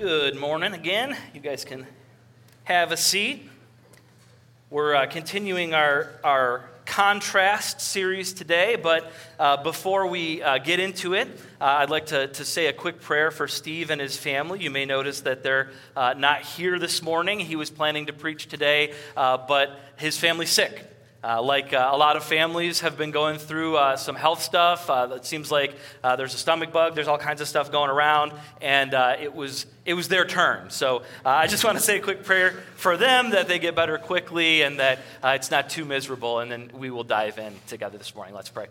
Good morning again. You guys can have a seat. We're uh, continuing our, our contrast series today, but uh, before we uh, get into it, uh, I'd like to, to say a quick prayer for Steve and his family. You may notice that they're uh, not here this morning. He was planning to preach today, uh, but his family's sick. Uh, like uh, a lot of families have been going through uh, some health stuff. Uh, it seems like uh, there's a stomach bug, there's all kinds of stuff going around, and uh, it, was, it was their turn. So I just want to say a quick prayer for them that they get better quickly and that it's not too miserable, and then we will dive in together this morning. Let's pray.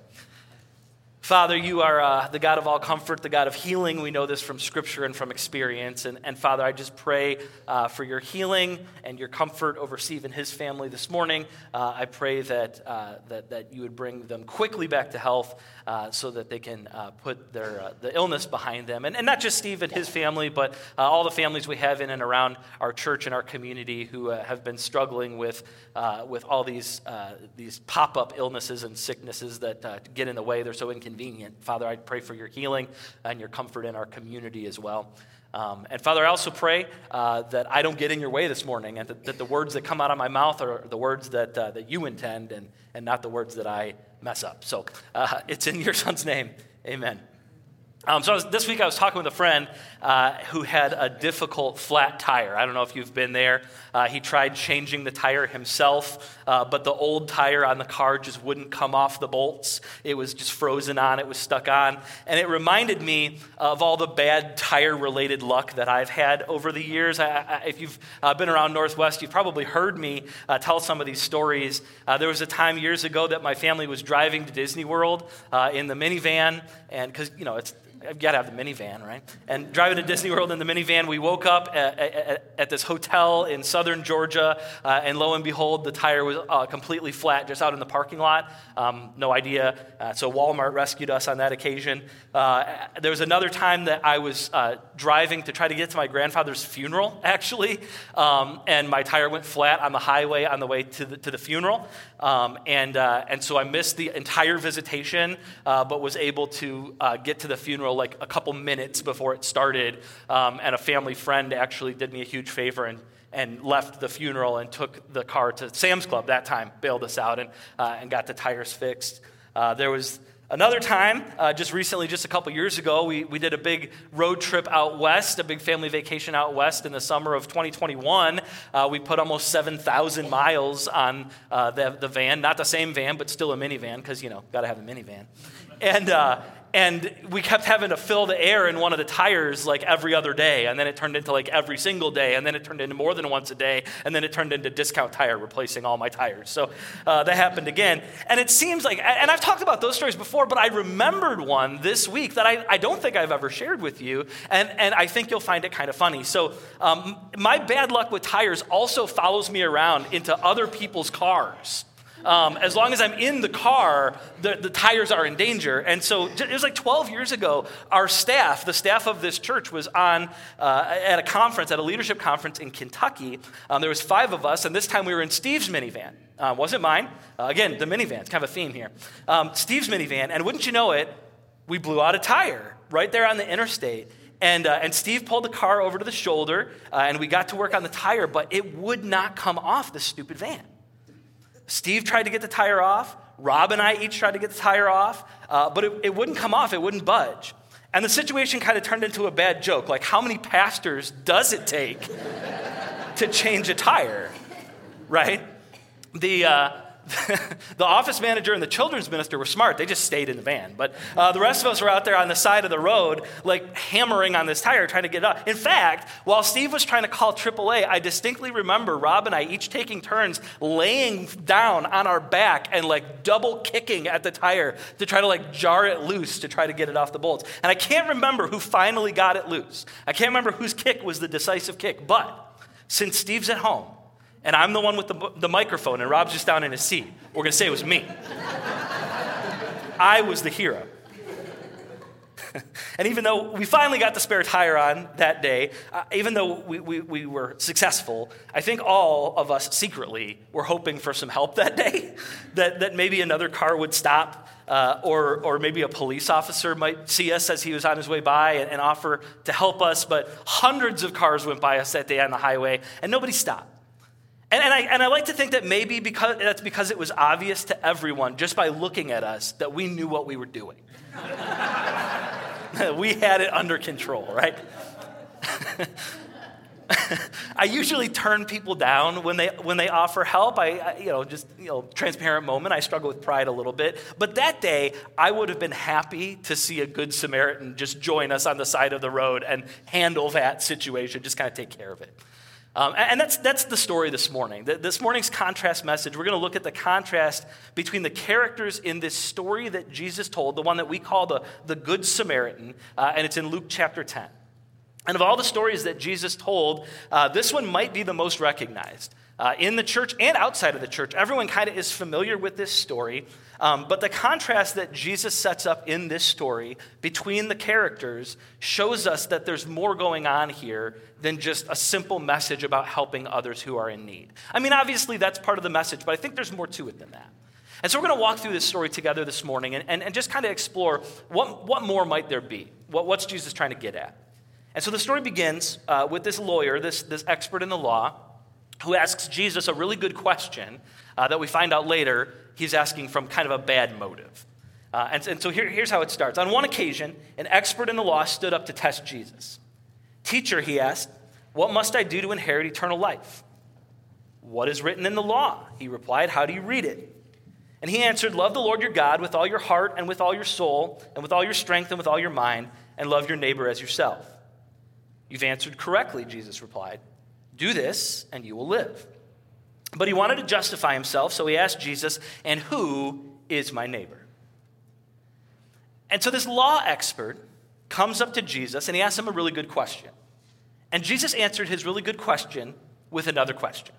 Father, you are uh, the God of all comfort, the God of healing. We know this from Scripture and from experience. And, and Father, I just pray uh, for your healing and your comfort over Steve and his family this morning. Uh, I pray that, uh, that, that you would bring them quickly back to health uh, so that they can uh, put their, the illness behind them. And, and not just Steve and his family, but all the families we have in and around our church and our community who have been struggling with, with all these, these pop up illnesses and sicknesses that get in the way. They're so inconvenient convenient. Father, I pray for your healing and your comfort in our community as well. Um, and Father, I also pray uh, that I don't get in your way this morning and that, that, the words that come out of my mouth are the words that, uh, that you intend and, and not the words that I mess up. So uh, it's in your son's name. Amen. Um, so was, this week I was talking with a friend uh, who had a difficult flat tire. I don't know if you've been there. Uh, he tried changing the tire himself, uh, but the old tire on the car just wouldn't come off the bolts. It was just frozen on, it was stuck on. And it reminded me of all the bad tire related luck that I've had over the years. I, I, if you've uh, been around Northwest, you've probably heard me uh, tell some of these stories. Uh, there was a time years ago that my family was driving to Disney World in the minivan, and because, you know, it's I've got to have the minivan, right? And driving to Disney World in the minivan, we woke up at, at, at this hotel in southern Georgia, uh, and lo and behold, the tire was uh, completely flat just out in the parking lot. Um, no idea. Uh, so Walmart rescued us on that occasion. Uh, there was another time that I was uh, driving to try to get to my grandfather's funeral, actually, um, and my tire went flat on the highway on the way to the, to the funeral. Um, and, uh, and so I missed the entire visitation, but was able to get to the funeral funeral like a couple minutes before it started. Um, and a family friend actually did me a huge favor and, and left the funeral and took the car to Sam's Club that time, bailed us out, and, uh, and got the tires fixed. Uh, there was Another time, uh, just recently, just a couple years ago, we, we did a big road trip out west, a big family vacation out west in the summer of 2021. Uh, we put almost 7,000 miles on uh, the, the van, not the same van, but still a minivan, because, you know, got to have a minivan. And, uh, and we kept having to fill the air in one of the tires like every other day. And then it turned into like every single day. And then it turned into more than once a day. And then it turned into discount tire replacing all my tires. So uh, that happened again. And it seems like and i've talked about those stories before but i remembered one this week that i, I don't think i've ever shared with you. And, and i think you'll find it kind of funny. So um, my bad luck with tires also follows me around into other people's cars um, as long as I'm in the car, the, the tires are in danger. And so it was like 12 years ago, our staff, the staff of this church, was on uh, at a conference, at a leadership conference in Kentucky. Um, there was five of us, and this time we were in Steve's minivan. Uh, wasn't mine. Uh, again, the minivan. It's kind of a theme here. Um, Steve's minivan, and wouldn't you know it, we blew out a tire right there on the interstate. And, uh, and Steve pulled the car over to the shoulder, uh, and we got to work on the tire, but it would not come off the stupid van. Steve tried to get the tire off. Rob and I each tried to get the tire off, uh, but it, it wouldn't come off, it wouldn't budge. And the situation kind of turned into a bad joke. Like, how many pastors does it take to change a tire? Right? The, uh, the office manager and the children's minister were smart. They just stayed in the van. But uh, the rest of us were out there on the side of the road, like hammering on this tire, trying to get it up. In fact, while Steve was trying to call AAA, I distinctly remember Rob and I each taking turns laying down on our back and like double kicking at the tire to try to like jar it loose to try to get it off the bolts. And I can't remember who finally got it loose. I can't remember whose kick was the decisive kick. But since Steve's at home, and I'm the one with the, the microphone, and Rob's just down in his seat. We're going to say it was me. I was the hero. and even though we finally got the spare tire on that day, uh, even though we, we, we, were successful, I think all of us secretly were hoping for some help that day, that, that maybe another car would stop, uh, or, or maybe a police officer might see us as he was on his way by and, and offer to help us. But hundreds of cars went by us that day on the highway, and nobody stopped. And, and, I, and I like to think that maybe because, that's because it was obvious to everyone just by looking at us that we knew what we were doing. we had it under control, right? I usually turn people down when they when they offer help. I, I, you know just you know transparent moment. I struggle with pride a little bit, but that day I would have been happy to see a good Samaritan just join us on the side of the road and handle that situation, just kind of take care of it. Um, and that's, that's the story this morning. This morning's contrast message, we're going to look at the contrast between the characters in this story that Jesus told, the one that we call the, the Good Samaritan, uh, and it's in Luke chapter 10. And of all the stories that Jesus told, uh, this one might be the most recognized. Uh, in the church and outside of the church, everyone kind of is familiar with this story. Um, but the contrast that Jesus sets up in this story between the characters shows us that there's more going on here than just a simple message about helping others who are in need. I mean, obviously, that's part of the message, but I think there's more to it than that. And so we're going to walk through this story together this morning and, and, and just kind of explore what, what more might there be? What, what's Jesus trying to get at? And so the story begins uh, with this lawyer, this, this expert in the law, who asks Jesus a really good question uh, that we find out later he's asking from kind of a bad motive. Uh, and, and, so here, here's how it starts. On one occasion, an expert in the law stood up to test Jesus. Teacher, he asked, what must I do to inherit eternal life? What is written in the law? He replied, How do you read it? And he answered, Love the Lord your God with all your heart and with all your soul and with all your strength and with all your mind, and love your neighbor as yourself. You've answered correctly, Jesus replied. Do this, and you will live. But he wanted to justify himself, so he asked Jesus, And who is my neighbor? And so this law expert comes up to Jesus and he asks him a really good question. And Jesus answered his really good question with another question.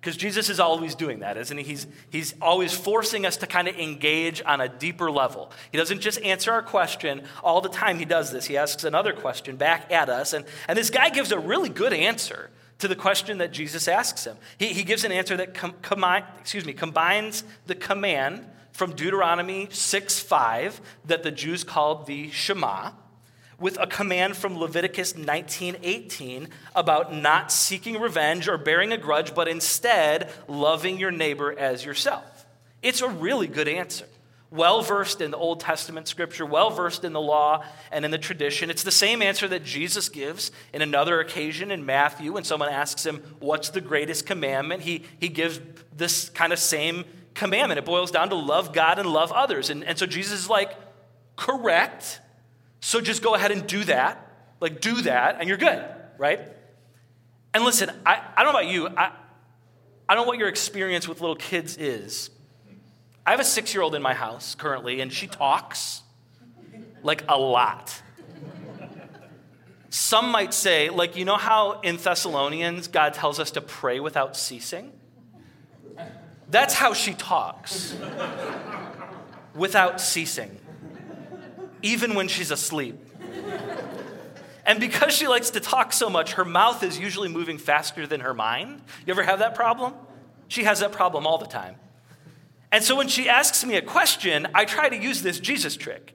Because Jesus is always doing that, isn't he? He's, he's always forcing us to kind of engage on a deeper level. He doesn't just answer our question all the time, he does this. He asks another question back at us. And, and this guy gives a really good answer to the question that Jesus asks him. He, he gives an answer that com, com, excuse me, combines the command from Deuteronomy 6 5 that the Jews called the Shema with a command from Leviticus 19:18 about not seeking revenge or bearing a grudge but instead loving your neighbor as yourself. It's a really good answer well versed in the Old Testament scripture, well versed in the law and in the tradition. It's the same answer that Jesus gives in another occasion in Matthew when someone asks him, What's the greatest commandment? He, he gives this kind of same commandment. It boils down to love God and love others. And, and so Jesus is like, Correct. So just go ahead and do that. Like, do that, and you're good, right? And listen, I, I don't know about you. I, I don't know what your experience with little kids is, I have a six year old in my house currently, and she talks like a lot. Some might say, like, you know how in Thessalonians God tells us to pray without ceasing? That's how she talks without ceasing, even when she's asleep. And because she likes to talk so much, her mouth is usually moving faster than her mind. You ever have that problem? She has that problem all the time. And so when she asks me a question, I try to use this Jesus trick.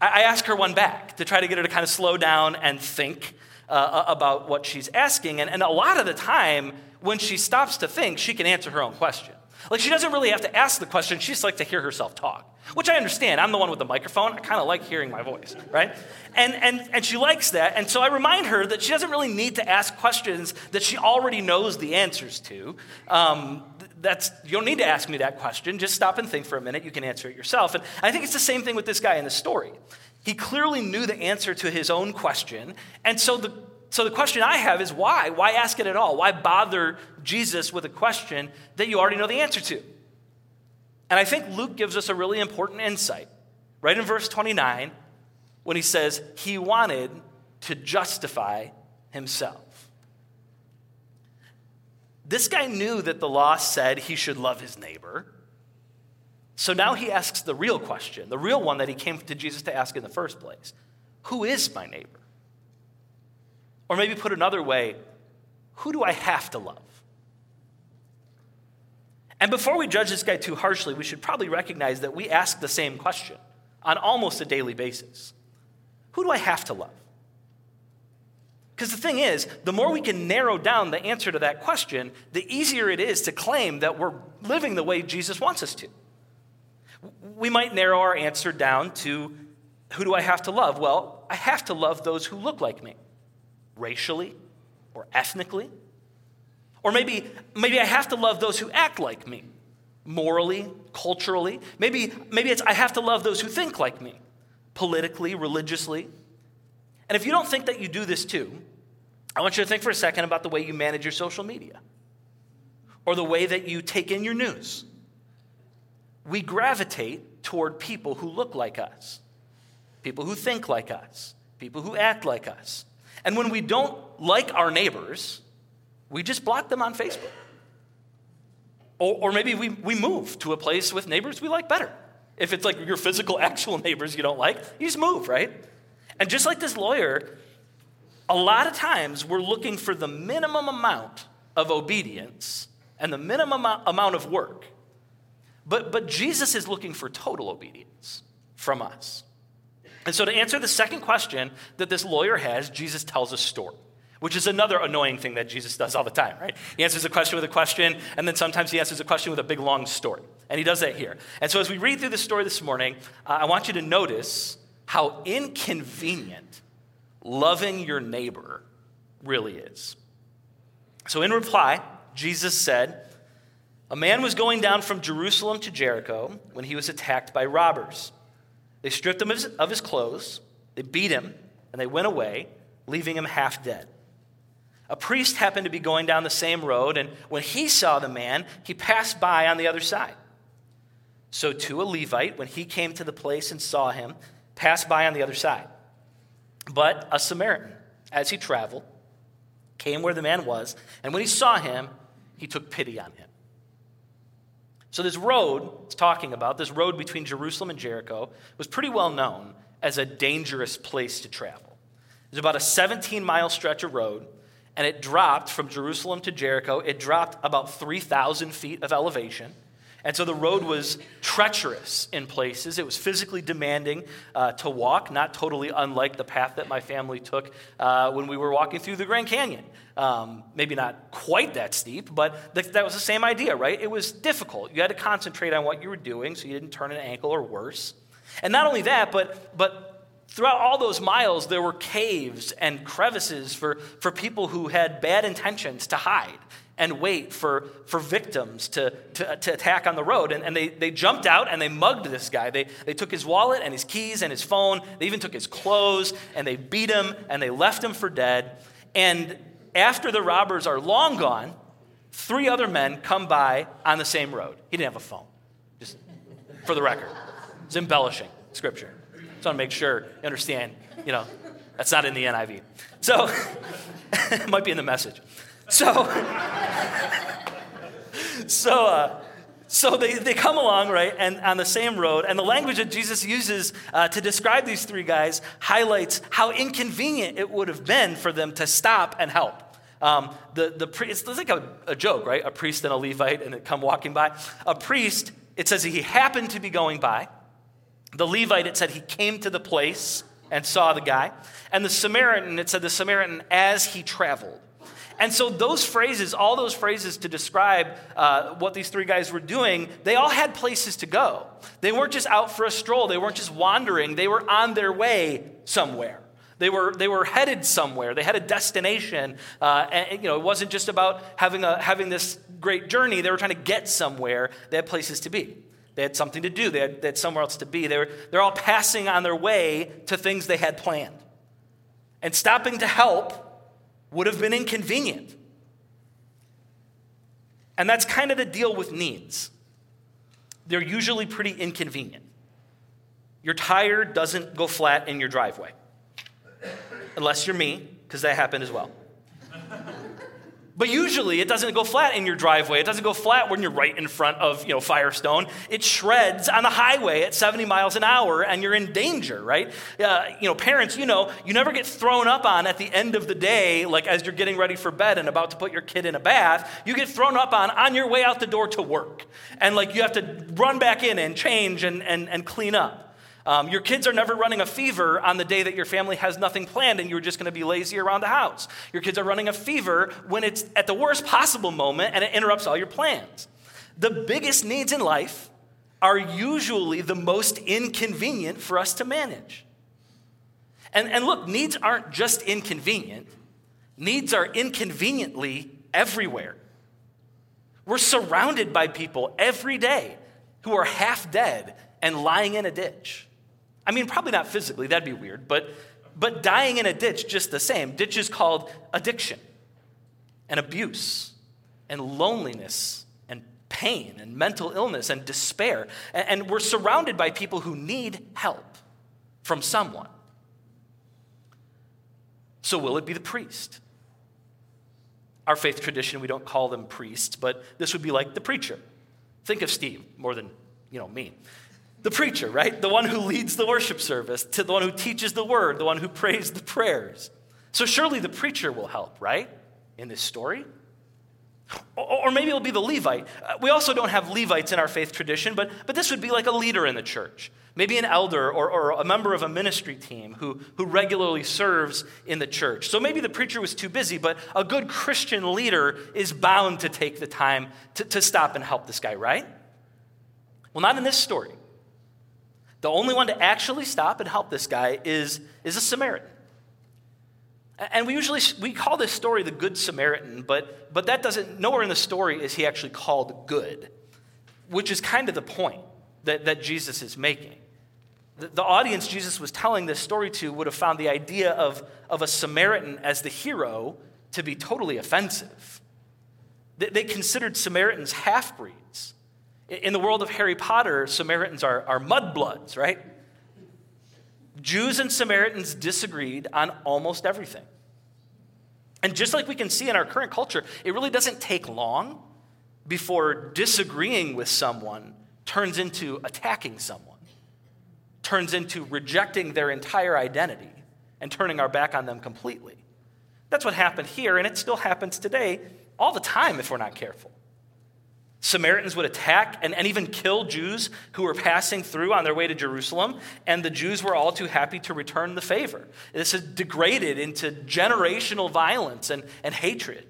I ask her one back to try to get her to kind of slow down and think uh, about what she's asking. And, and a lot of the time, when she stops to think, she can answer her own question. Like she doesn't really have to ask the question, she just likes to hear herself talk, which I understand. I'm the one with the microphone. I kind of like hearing my voice, right? And, and, and she likes that. And so I remind her that she doesn't really need to ask questions that she already knows the answers to. Um, that's, you don't need to ask me that question. Just stop and think for a minute. You can answer it yourself. And I think it's the same thing with this guy in the story. He clearly knew the answer to his own question. And so the, so the question I have is why? Why ask it at all? Why bother Jesus with a question that you already know the answer to? And I think Luke gives us a really important insight. Right in verse 29, when he says, He wanted to justify himself. This guy knew that the law said he should love his neighbor. So now he asks the real question, the real one that he came to Jesus to ask in the first place who is my neighbor? Or maybe put another way, who do I have to love? And before we judge this guy too harshly, we should probably recognize that we ask the same question on almost a daily basis Who do I have to love? Because the thing is, the more we can narrow down the answer to that question, the easier it is to claim that we're living the way Jesus wants us to. We might narrow our answer down to who do I have to love? Well, I have to love those who look like me, racially or ethnically or maybe, maybe I have to love those who act like me, morally, culturally. Maybe, maybe it's I have to love those who think like me, politically, religiously. And if you don't think that you do this too, I want you to think for a second about the way you manage your social media or the way that you take in your news. We gravitate toward people who look like us, people who think like us, people who act like us. And when we don't like our neighbors, we just block them on Facebook. Or, or maybe we, we move to a place with neighbors we like better. If it's like your physical, actual neighbors you don't like, you just move, right? And just like this lawyer, a lot of times we're looking for the minimum amount of obedience and the minimum amount of work. But, but Jesus is looking for total obedience from us. And so, to answer the second question that this lawyer has, Jesus tells a story which is another annoying thing that Jesus does all the time, right? He answers a question with a question, and then sometimes he answers a question with a big long story. And he does that here. And so as we read through the story this morning, uh, I want you to notice how inconvenient loving your neighbor really is. So in reply, Jesus said, A man was going down from Jerusalem to Jericho when he was attacked by robbers. They stripped him of his, clothes, they beat him, and they went away, leaving him half dead. A priest happened to be going down the same road, and when he saw the man, he passed by on the other side. So, too, a Levite, when he came to the place and saw him, passed by on the other side. But a Samaritan, as he traveled, came where the man was, and when he saw him, he took pity on him. So, this road it's talking about, this road between Jerusalem and Jericho, was pretty well known as a dangerous place to travel. It was about a 17 mile stretch of road and it dropped from Jerusalem to Jericho. It dropped about 3,000 feet of elevation. And so the road was treacherous in places. It was physically demanding uh, to walk, not totally unlike the path that my family took uh, when we were walking through the Grand Canyon. Um, maybe not quite that steep, but th- that was the same idea, right? It was difficult. You had to concentrate on what you were doing so you didn't turn an ankle or worse. And not only that, but, but Throughout all those miles, there were caves and crevices for, for people who had bad intentions to hide and wait for, for victims to, to, to attack on the road. And, and they, they jumped out and they mugged this guy. They, they took his wallet and his keys and his phone. They even took his clothes and they beat him and they left him for dead. And after the robbers are long gone, three other men come by on the same road. He didn't have a phone, just for the record. It's embellishing scripture. Just want to make sure you understand, you know, that's not in the NIV. So, it might be in the message. So, so, uh, so they, they come along, right, and on the same road, and the language that Jesus uses uh, to describe these three guys highlights how inconvenient it would have been for them to stop and help. Um, the, the, it's, it's like a, a joke, right? A priest and a Levite, and they come walking by. A priest, it says he happened to be going by. The Levite, it said he came to the place and saw the guy. And the Samaritan, it said the Samaritan as he traveled. And so, those phrases, all those phrases to describe uh, what these three guys were doing, they all had places to go. They weren't just out for a stroll, they weren't just wandering, they were on their way somewhere. They were, they were headed somewhere. They had a destination. Uh, and, you know, it wasn't just about having, a, having this great journey. They were trying to get somewhere. They had places to be. They had something to do, they had, they had somewhere else to be. They were, they're all passing on their way to things they had planned. And stopping to help would have been inconvenient. And that's kind of the deal with needs. They're usually pretty inconvenient. Your tire doesn't go flat in your driveway, unless you're me, because that happened as well. But usually it doesn't go flat in your driveway. It doesn't go flat when you're right in front of, you know, Firestone. It shreds on the highway at 70 miles an hour and you're in danger, right? Uh, you know, parents, you know, you never get thrown up on at the end of the day, like as you're getting ready for bed and about to put your kid in a bath. You get thrown up on on your way out the door to work. And like you have to run back in and change and, and, and clean up. Um, your kids are never running a fever on the day that your family has nothing planned and you're just going to be lazy around the house. Your kids are running a fever when it's at the worst possible moment and it interrupts all your plans. The biggest needs in life are usually the most inconvenient for us to manage. And, and look, needs aren't just inconvenient, needs are inconveniently everywhere. We're surrounded by people every day who are half dead and lying in a ditch. I mean, probably not physically, that'd be weird, but, but dying in a ditch just the same. Ditch is called addiction and abuse and loneliness and pain and mental illness and despair. And, and we're surrounded by people who need help from someone. So, will it be the priest? Our faith tradition, we don't call them priests, but this would be like the preacher. Think of Steve more than, you know, me the preacher, right? The one who leads the worship service, to the one who teaches the word, the one who prays the prayers. So surely the preacher will help, right? In this story. Or maybe it'll be the Levite. Uh, we also don't have Levites in our faith tradition, but, but this would be like a leader in the church. Maybe an elder or, or a member of a ministry team who, who regularly serves in the church. So maybe the preacher was too busy, but a good Christian leader is bound to take the time to, to stop and help this guy, right? Well, not in this story. The only one to actually stop and help this guy is, is a Samaritan. And we usually we call this story the Good Samaritan, but, but that doesn't, nowhere in the story is he actually called good, which is kind of the point that, that Jesus is making. The, the audience Jesus was telling this story to would have found the idea of, of a Samaritan as the hero to be totally offensive. They, they considered Samaritans half breeds. In the world of Harry Potter, Samaritans are, are mudbloods, right? Jews and Samaritans disagreed on almost everything. And just like we can see in our current culture, it really doesn't take long before disagreeing with someone turns into attacking someone, turns into rejecting their entire identity and turning our back on them completely. That's what happened here, and it still happens today all the time if we're not careful. Samaritans would attack and, and even kill Jews who were passing through on their way to Jerusalem, and the Jews were all too happy to return the favor. This is degraded into generational violence and, and hatred.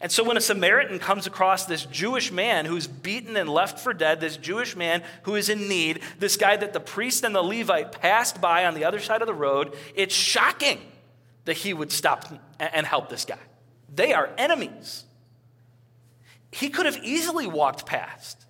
And so when a Samaritan comes across this Jewish man who's beaten and left for dead, this Jewish man who is in need, this guy that the priest and the Levite passed by on the other side of the road, it's shocking that he would stop and help this guy. They are enemies he could have easily walked past.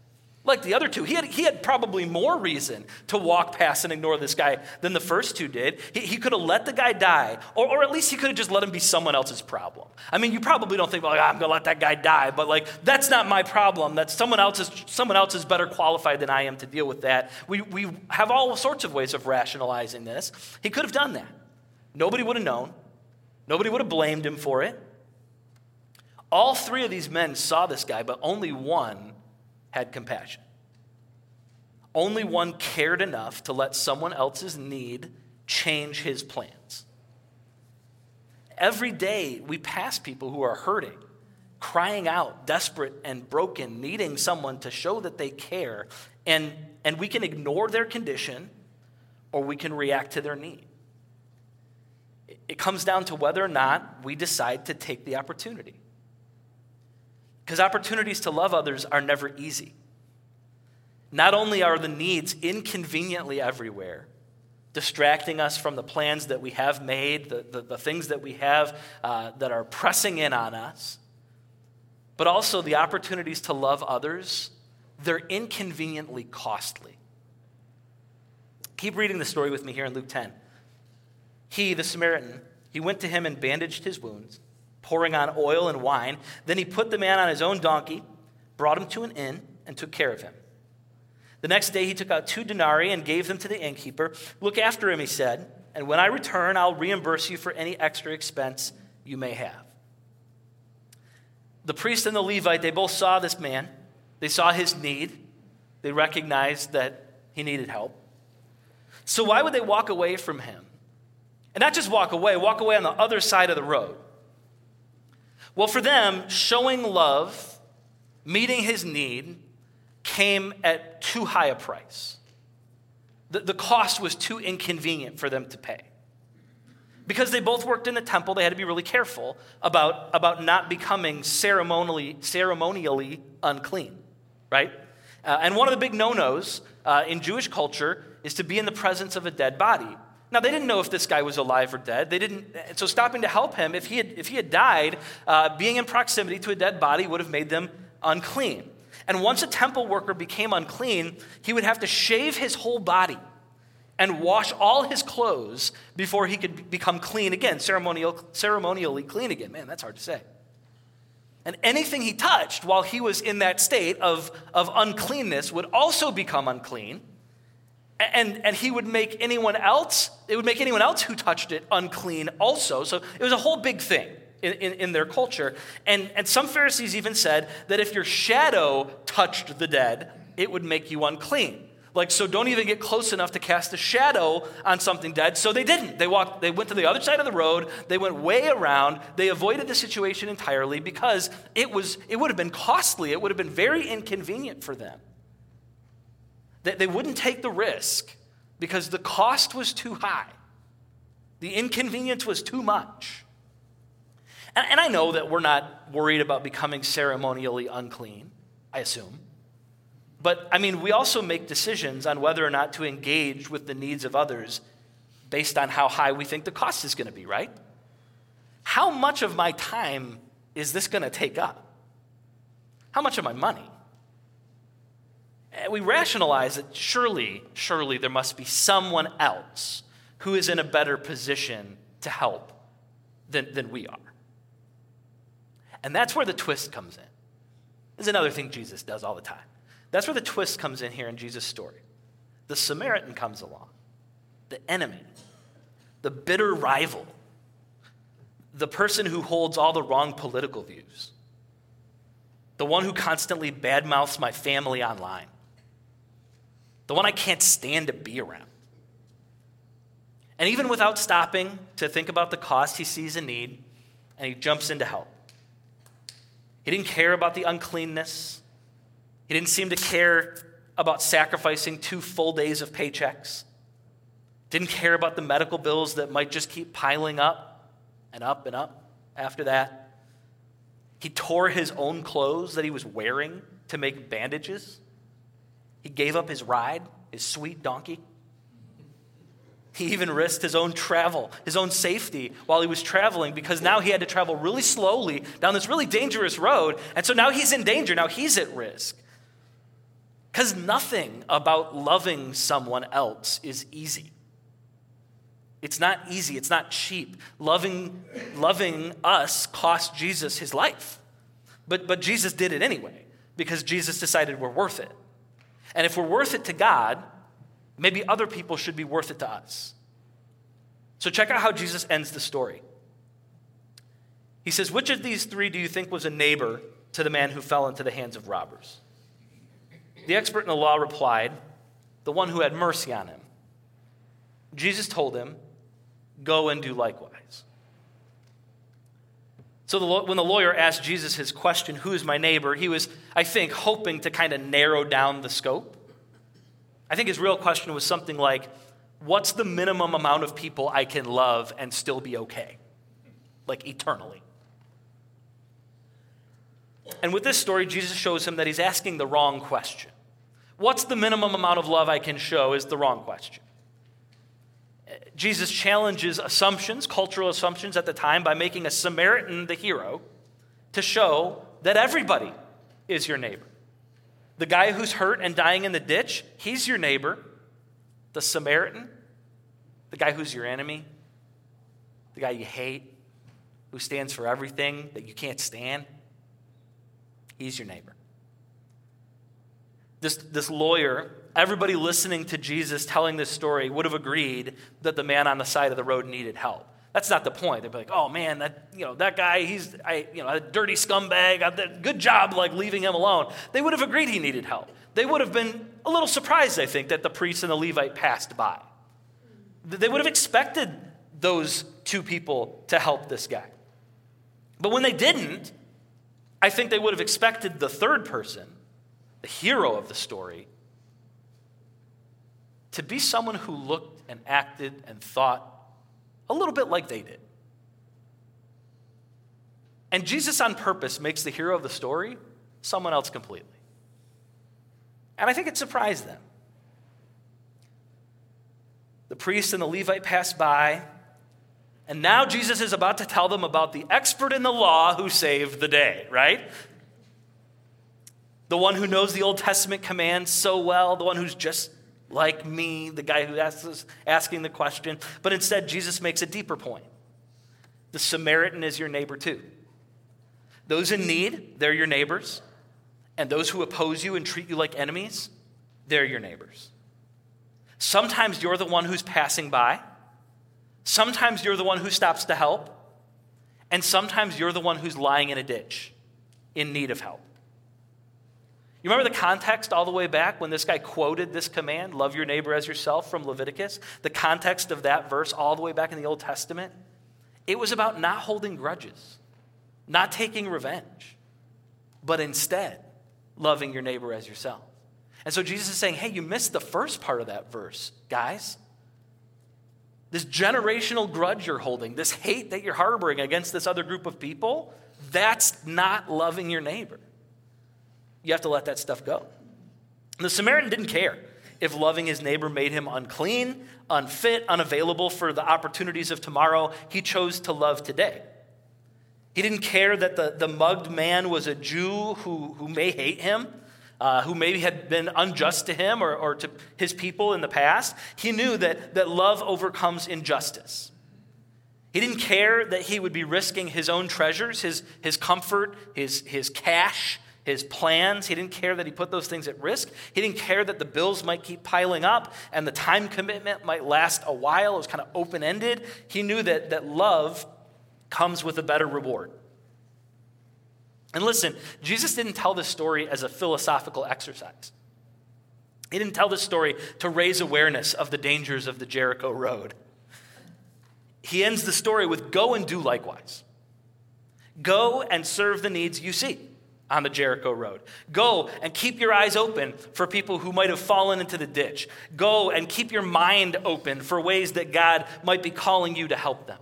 Like the other two, he had, he had probably more reason to walk past and ignore this guy than the first two did. He, he could have let the guy die, or, or at least he could have just let him be someone else's problem. I mean, you probably don't think, well, ah, I'm going to let that guy die, but like, that's not my problem. That someone else is, someone else is better qualified than I am to deal with that. We, we have all sorts of ways of rationalizing this. He could have done that. Nobody would have known, nobody would have blamed him for it. All three of these men saw this guy, but only one had compassion. Only one cared enough to let someone else's need change his plans. Every day we pass people who are hurting, crying out, desperate and broken, needing someone to show that they care. And, and we can ignore their condition or we can react to their need. It comes down to whether or not we decide to take the opportunity. Because opportunities to love others are never easy. Not only are the needs inconveniently everywhere, distracting us from the plans that we have made, the, the, the things that we have uh, that are pressing in on us, but also the opportunities to love others, they're inconveniently costly. Keep reading the story with me here in Luke 10. He, the Samaritan, he went to him and bandaged his wounds pouring on oil and wine. Then he put the man on his own donkey, brought him to an inn, and took care of him. The next day he took out two denarii and gave them to the innkeeper. Look after him, he said, and when I return, I'll reimburse you for any extra expense you may have. the priest and the Levite, they both saw this man. They saw his need. They recognized that he needed help. So, why would they walk away from him? And not just walk away, walk away on the other side of the road. Well, for them, showing love, meeting his need, came at too high a price. The, the cost was too inconvenient for them to pay. Because they both worked in the temple, they had to be really careful about, about not becoming ceremonially, ceremonially unclean, right? Uh, and one of the big no nos uh, in Jewish culture is to be in the presence of a dead body. Now, they didn't know if this guy was alive or dead. They didn't, so stopping to help him, if he had, if he had died, uh, being in proximity to a dead body would have made them unclean. And once a temple worker became unclean, he would have to shave his whole body and wash all his clothes before he could become clean again, ceremonial, ceremonially clean again. Man, that's hard to say. And anything he touched while he was in that state of, of uncleanness would also become unclean. And, and he would make anyone else, it would make anyone else who touched it unclean also. So it was a whole big thing in, in, in their culture. And, and some Pharisees even said that if your shadow touched the dead, it would make you unclean. Like, so don't even get close enough to cast a shadow on something dead. So they didn't. They walked, they went to the other side of the road, they went way around, they avoided the situation entirely because it was it would have been costly, it would have been very inconvenient for them. They, they wouldn't take the risk because the cost was too high. The inconvenience was too much. And, and I know that we're not worried about becoming ceremonially unclean, I assume. But I mean, we also make decisions on whether or not to engage with the needs of others based on how high we think the cost is going to be, right? How much of my time is this going to take up? How much of my money? Eh, we rationalize that surely, surely there must be someone else who is in a better position to help than, than we are. And that's where the twist comes in. This is another thing Jesus does all the time. That's where the twist comes in here in Jesus' story. The Samaritan comes along, the enemy, the bitter rival, the person who holds all the wrong political views, the one who constantly badmouths my family online, the one I can't stand to be around. And even without stopping to think about the cost, he sees a need and he jumps in to help. He didn't care about the uncleanness. He didn't seem to care about sacrificing two full days of paychecks. Didn't care about the medical bills that might just keep piling up and up and up after that. He tore his own clothes that he was wearing to make bandages. He gave up his ride, his sweet donkey. He even risked his own travel, his own safety while he was traveling because now he had to travel really slowly down this really dangerous road. And so now he's in danger. Now he's at risk. Because nothing about loving someone else is easy. It's not easy, it's not cheap. Loving, loving us cost Jesus his life. But, but Jesus did it anyway because Jesus decided we're worth it. And if we're worth it to God, maybe other people should be worth it to us. So check out how Jesus ends the story. He says, Which of these three do you think was a neighbor to the man who fell into the hands of robbers? The expert in the law replied, The one who had mercy on him. Jesus told him, Go and do likewise. So the, when the lawyer asked Jesus his question, Who is my neighbor? he was, I think, hoping to kind of narrow down the scope. I think his real question was something like, What's the minimum amount of people I can love and still be okay? Like eternally. And with this story, Jesus shows him that he's asking the wrong question. What's the minimum amount of love I can show is the wrong question. Jesus challenges assumptions, cultural assumptions at the time, by making a Samaritan the hero to show that everybody is your neighbor. The guy who's hurt and dying in the ditch, he's your neighbor. The Samaritan, the guy who's your enemy, the guy you hate, who stands for everything that you can't stand, he's your neighbor this, this lawyer, everybody listening to Jesus telling this story would have agreed that the man on the side of the road needed help. That's not the point. They'd be like, oh man, that, you know, that guy, he's I, you know, a dirty scumbag. Good job like leaving him alone. They would have agreed he needed help. They would have been a little surprised, I think, that the priest and the Levite passed by. They would have expected those two people to help this guy. But when they didn't, I think they would have expected the third person, the hero of the story, to be someone who looked and acted and thought a little bit like they did. And Jesus, on purpose, makes the hero of the story someone else completely. And I think it surprised them. The priest and the Levite passed by, and now Jesus is about to tell them about the expert in the law who saved the day, right? The one who knows the Old Testament commands so well, the one who's just like me, the guy who asks, asking the question. But instead, Jesus makes a deeper point. The Samaritan is your neighbor too. Those in need, they're your neighbors. And those who oppose you and treat you like enemies, they're your neighbors. Sometimes you're the one who's passing by. Sometimes you're the one who stops to help. And sometimes you're the one who's lying in a ditch in need of help. You remember the context all the way back when this guy quoted this command, love your neighbor as yourself from Leviticus? The context of that verse all the way back in the Old Testament? It was about not holding grudges, not taking revenge, but instead loving your neighbor as yourself. And so Jesus is saying, hey, you missed the first part of that verse, guys. This generational grudge you're holding, this hate that you're harboring against this other group of people, that's not loving your neighbor. You have to let that stuff go. The Samaritan didn't care if loving his neighbor made him unclean, unfit, unavailable for the opportunities of tomorrow. He chose to love today. He didn't care that the, the mugged man was a Jew who, who may hate him, uh, who maybe had been unjust to him or, or to his people in the past. He knew that, that love overcomes injustice. He didn't care that he would be risking his own treasures, his, his comfort, his, his cash, his plans. He didn't care that he put those things at risk. He didn't care that the bills might keep piling up and the time commitment might last a while. It was kind of open ended. He knew that, that love comes with a better reward. And listen, Jesus didn't tell this story as a philosophical exercise. He didn't tell this story to raise awareness of the dangers of the Jericho road. He ends the story with go and do likewise. Go and serve the needs you see on the Jericho road. Go and keep your eyes open for people who might have fallen into the ditch. Go and keep your mind open for ways that God might be calling you to help them.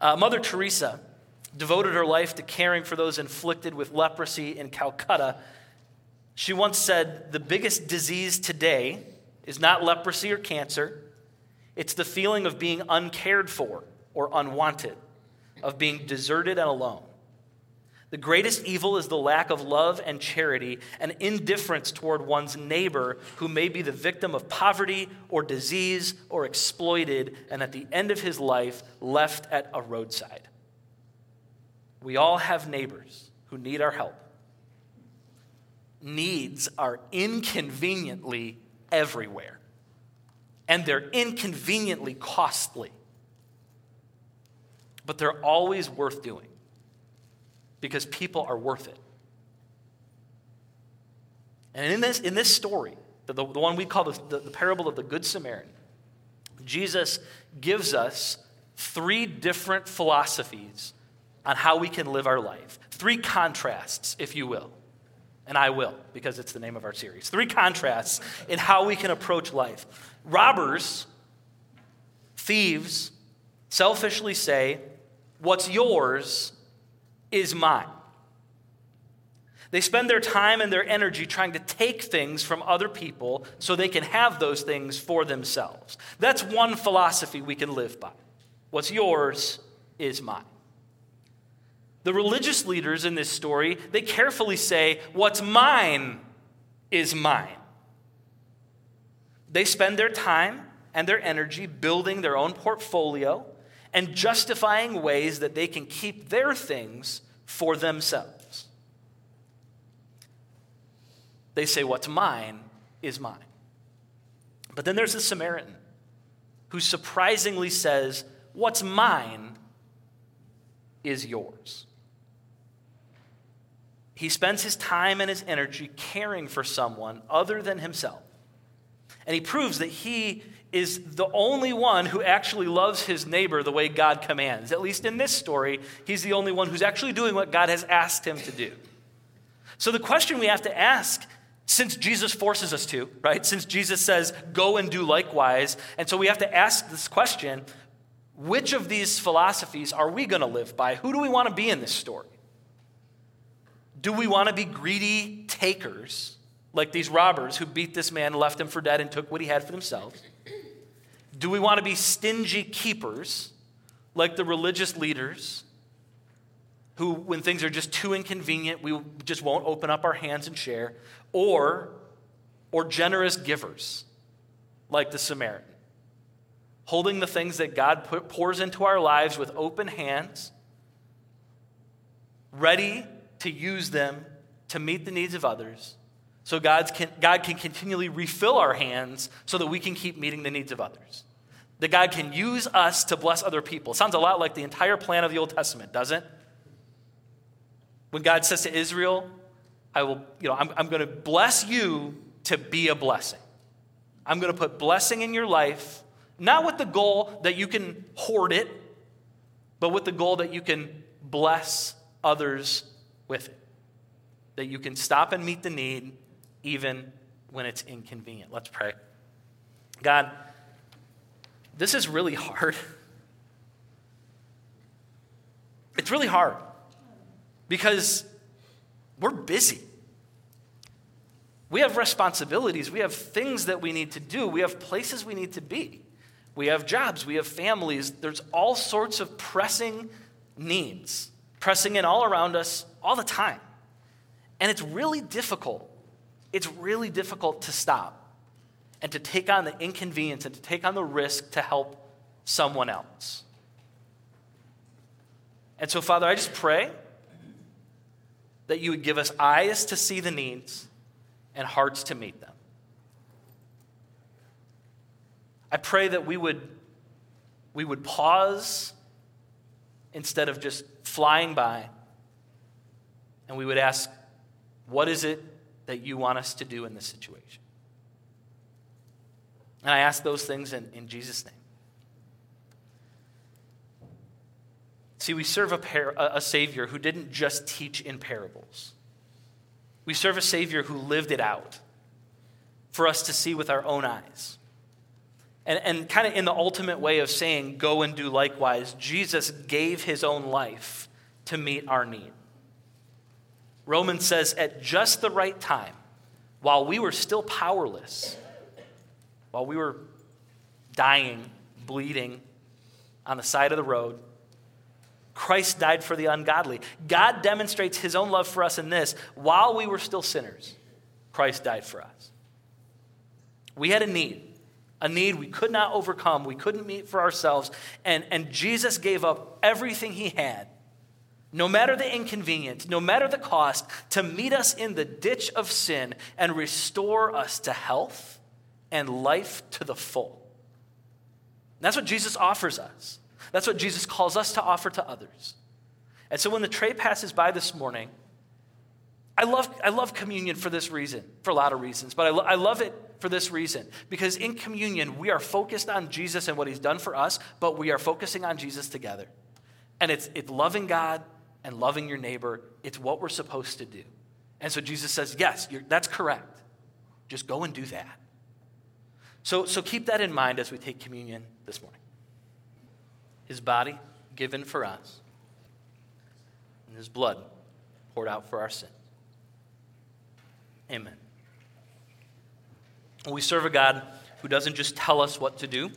Uh, Mother Teresa devoted her life to caring for those inflicted with leprosy in Calcutta. She once said, The biggest disease today is not leprosy or cancer, it's the feeling of being uncared for or unwanted, of being deserted and alone. The greatest evil is the lack of love and charity and indifference toward one's neighbor who may be the victim of poverty or disease or exploited and at the end of his life left at a roadside. We all have neighbors who need our help. Needs are inconveniently everywhere, and they're inconveniently costly, but they're always worth doing because people are worth it. And in this, in this story, the, the one we call the, the, the parable of the Good Samaritan, Jesus gives us three different philosophies on how we can live our life. Three contrasts, if you will. And I will, because it's the name of our series. Three contrasts in how we can approach life. Robbers, thieves, selfishly say, What's yours is mine. They spend their time and their energy trying to take things from other people so they can have those things for themselves. That's one philosophy we can live by. What's yours is mine. The religious leaders in this story, they carefully say, What's mine is mine. They spend their time and their energy building their own portfolio and justifying ways that they can keep their things for themselves. They say, What's mine is mine. But then there's the Samaritan who surprisingly says, What's mine is yours. He spends his time and his energy caring for someone other than himself. And he proves that he is the only one who actually loves his neighbor the way God commands. At least in this story, he's the only one who's actually doing what God has asked him to do. So the question we have to ask, since Jesus forces us to, right? Since Jesus says, go and do likewise. And so we have to ask this question which of these philosophies are we going to live by? Who do we want to be in this story? Do we want to be greedy takers, like these robbers who beat this man, left him for dead, and took what he had for themselves? Do we want to be stingy keepers, like the religious leaders who, when things are just too inconvenient, we just won't open up our hands and share? Or, or generous givers, like the Samaritan, holding the things that God put, pours into our lives with open hands, ready to use them to meet the needs of others so God's can, God can continually refill our hands so that we can keep meeting the needs of others. That God can use us to bless other people. Sounds a lot like the entire plan of the Old Testament, doesn't it? When God says to Israel, I will, you know, I'm, I'm going to bless you to be a blessing. I'm going to put blessing in your life, not with the goal that you can hoard it, but with the goal that you can bless others with it. That you can stop and meet the need even when it's inconvenient. Let's pray. God, this is really hard. It's really hard because we're busy. We have responsibilities. We have things that we need to do. We have places we need to be. We have jobs. We have families. There's all sorts of pressing needs pressing in all around us all the time. And it's really difficult. It's really difficult to stop and to take on the inconvenience and to take on the risk to help someone else. And so, Father, I just pray that you would give us eyes to see the needs and hearts to meet them. I pray that we would, we would pause instead of just flying by, and we would ask, What is it that you want us to do in this situation? And I ask those things in, in Jesus' name. See, we serve a, par- a Savior who didn't just teach in parables. We serve a Savior who lived it out for us to see with our own eyes. And, and kind of in the ultimate way of saying, go and do likewise, Jesus gave his own life to meet our need. Romans says, at just the right time, while we were still powerless, while we were dying, bleeding on the side of the road, Christ died for the ungodly. God demonstrates his own love for us in this while we were still sinners, Christ died for us. We had a need a need we could not overcome, we couldn't meet for ourselves. And, and Jesus gave up everything he had, no matter the inconvenience, no matter the cost, to meet us in the ditch of sin and restore us to health and life to the full. That's what Jesus offers us. That's what Jesus calls us to offer to others. And so when the tray passes by this morning, I love, I love communion for this reason, for a lot of reasons, but I, lo- I love it for this reason. Because in communion, we are focused on Jesus and what he's done for us, but we are focusing on Jesus together. And it's, it's loving God and loving your neighbor. It's what we're supposed to do. And so Jesus says, yes, that's correct. Just go and do that. So, so keep that in mind as we take communion this morning. His body given for us, and his blood poured out for our sins. Amen. We serve a God who doesn't just tell us what to do,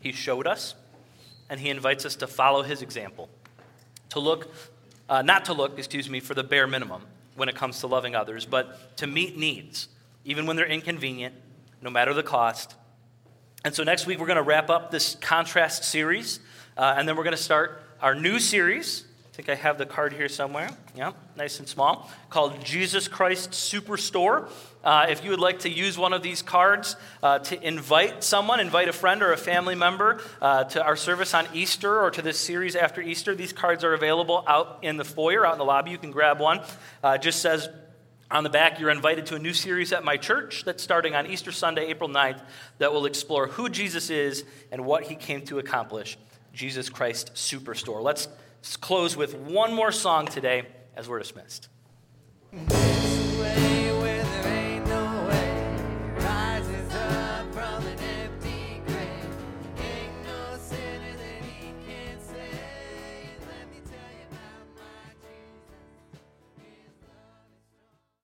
He showed us, and He invites us to follow His example. To look, uh, not to look, excuse me, for the bare minimum when it comes to loving others, but to meet needs, even when they're inconvenient, no matter the cost. And so next week, we're going to wrap up this contrast series, uh, and then we're going to start our new series I think I have the card here somewhere. Yeah, nice and small. Called Jesus Christ Superstar. Uh, if you would like to use one of these cards uh, to invite someone, invite a friend or a family member uh, to our service on Easter or to this series after Easter, these cards are available out in the foyer, out in the lobby. You can grab one. Uh, it just says on the back, you're invited to a new series at my church that's starting on Easter Sunday, April 9th, that will explore who Jesus is and what he came to accomplish. Jesus Christ Superstar. Let's close with one more song today as we're dismissed.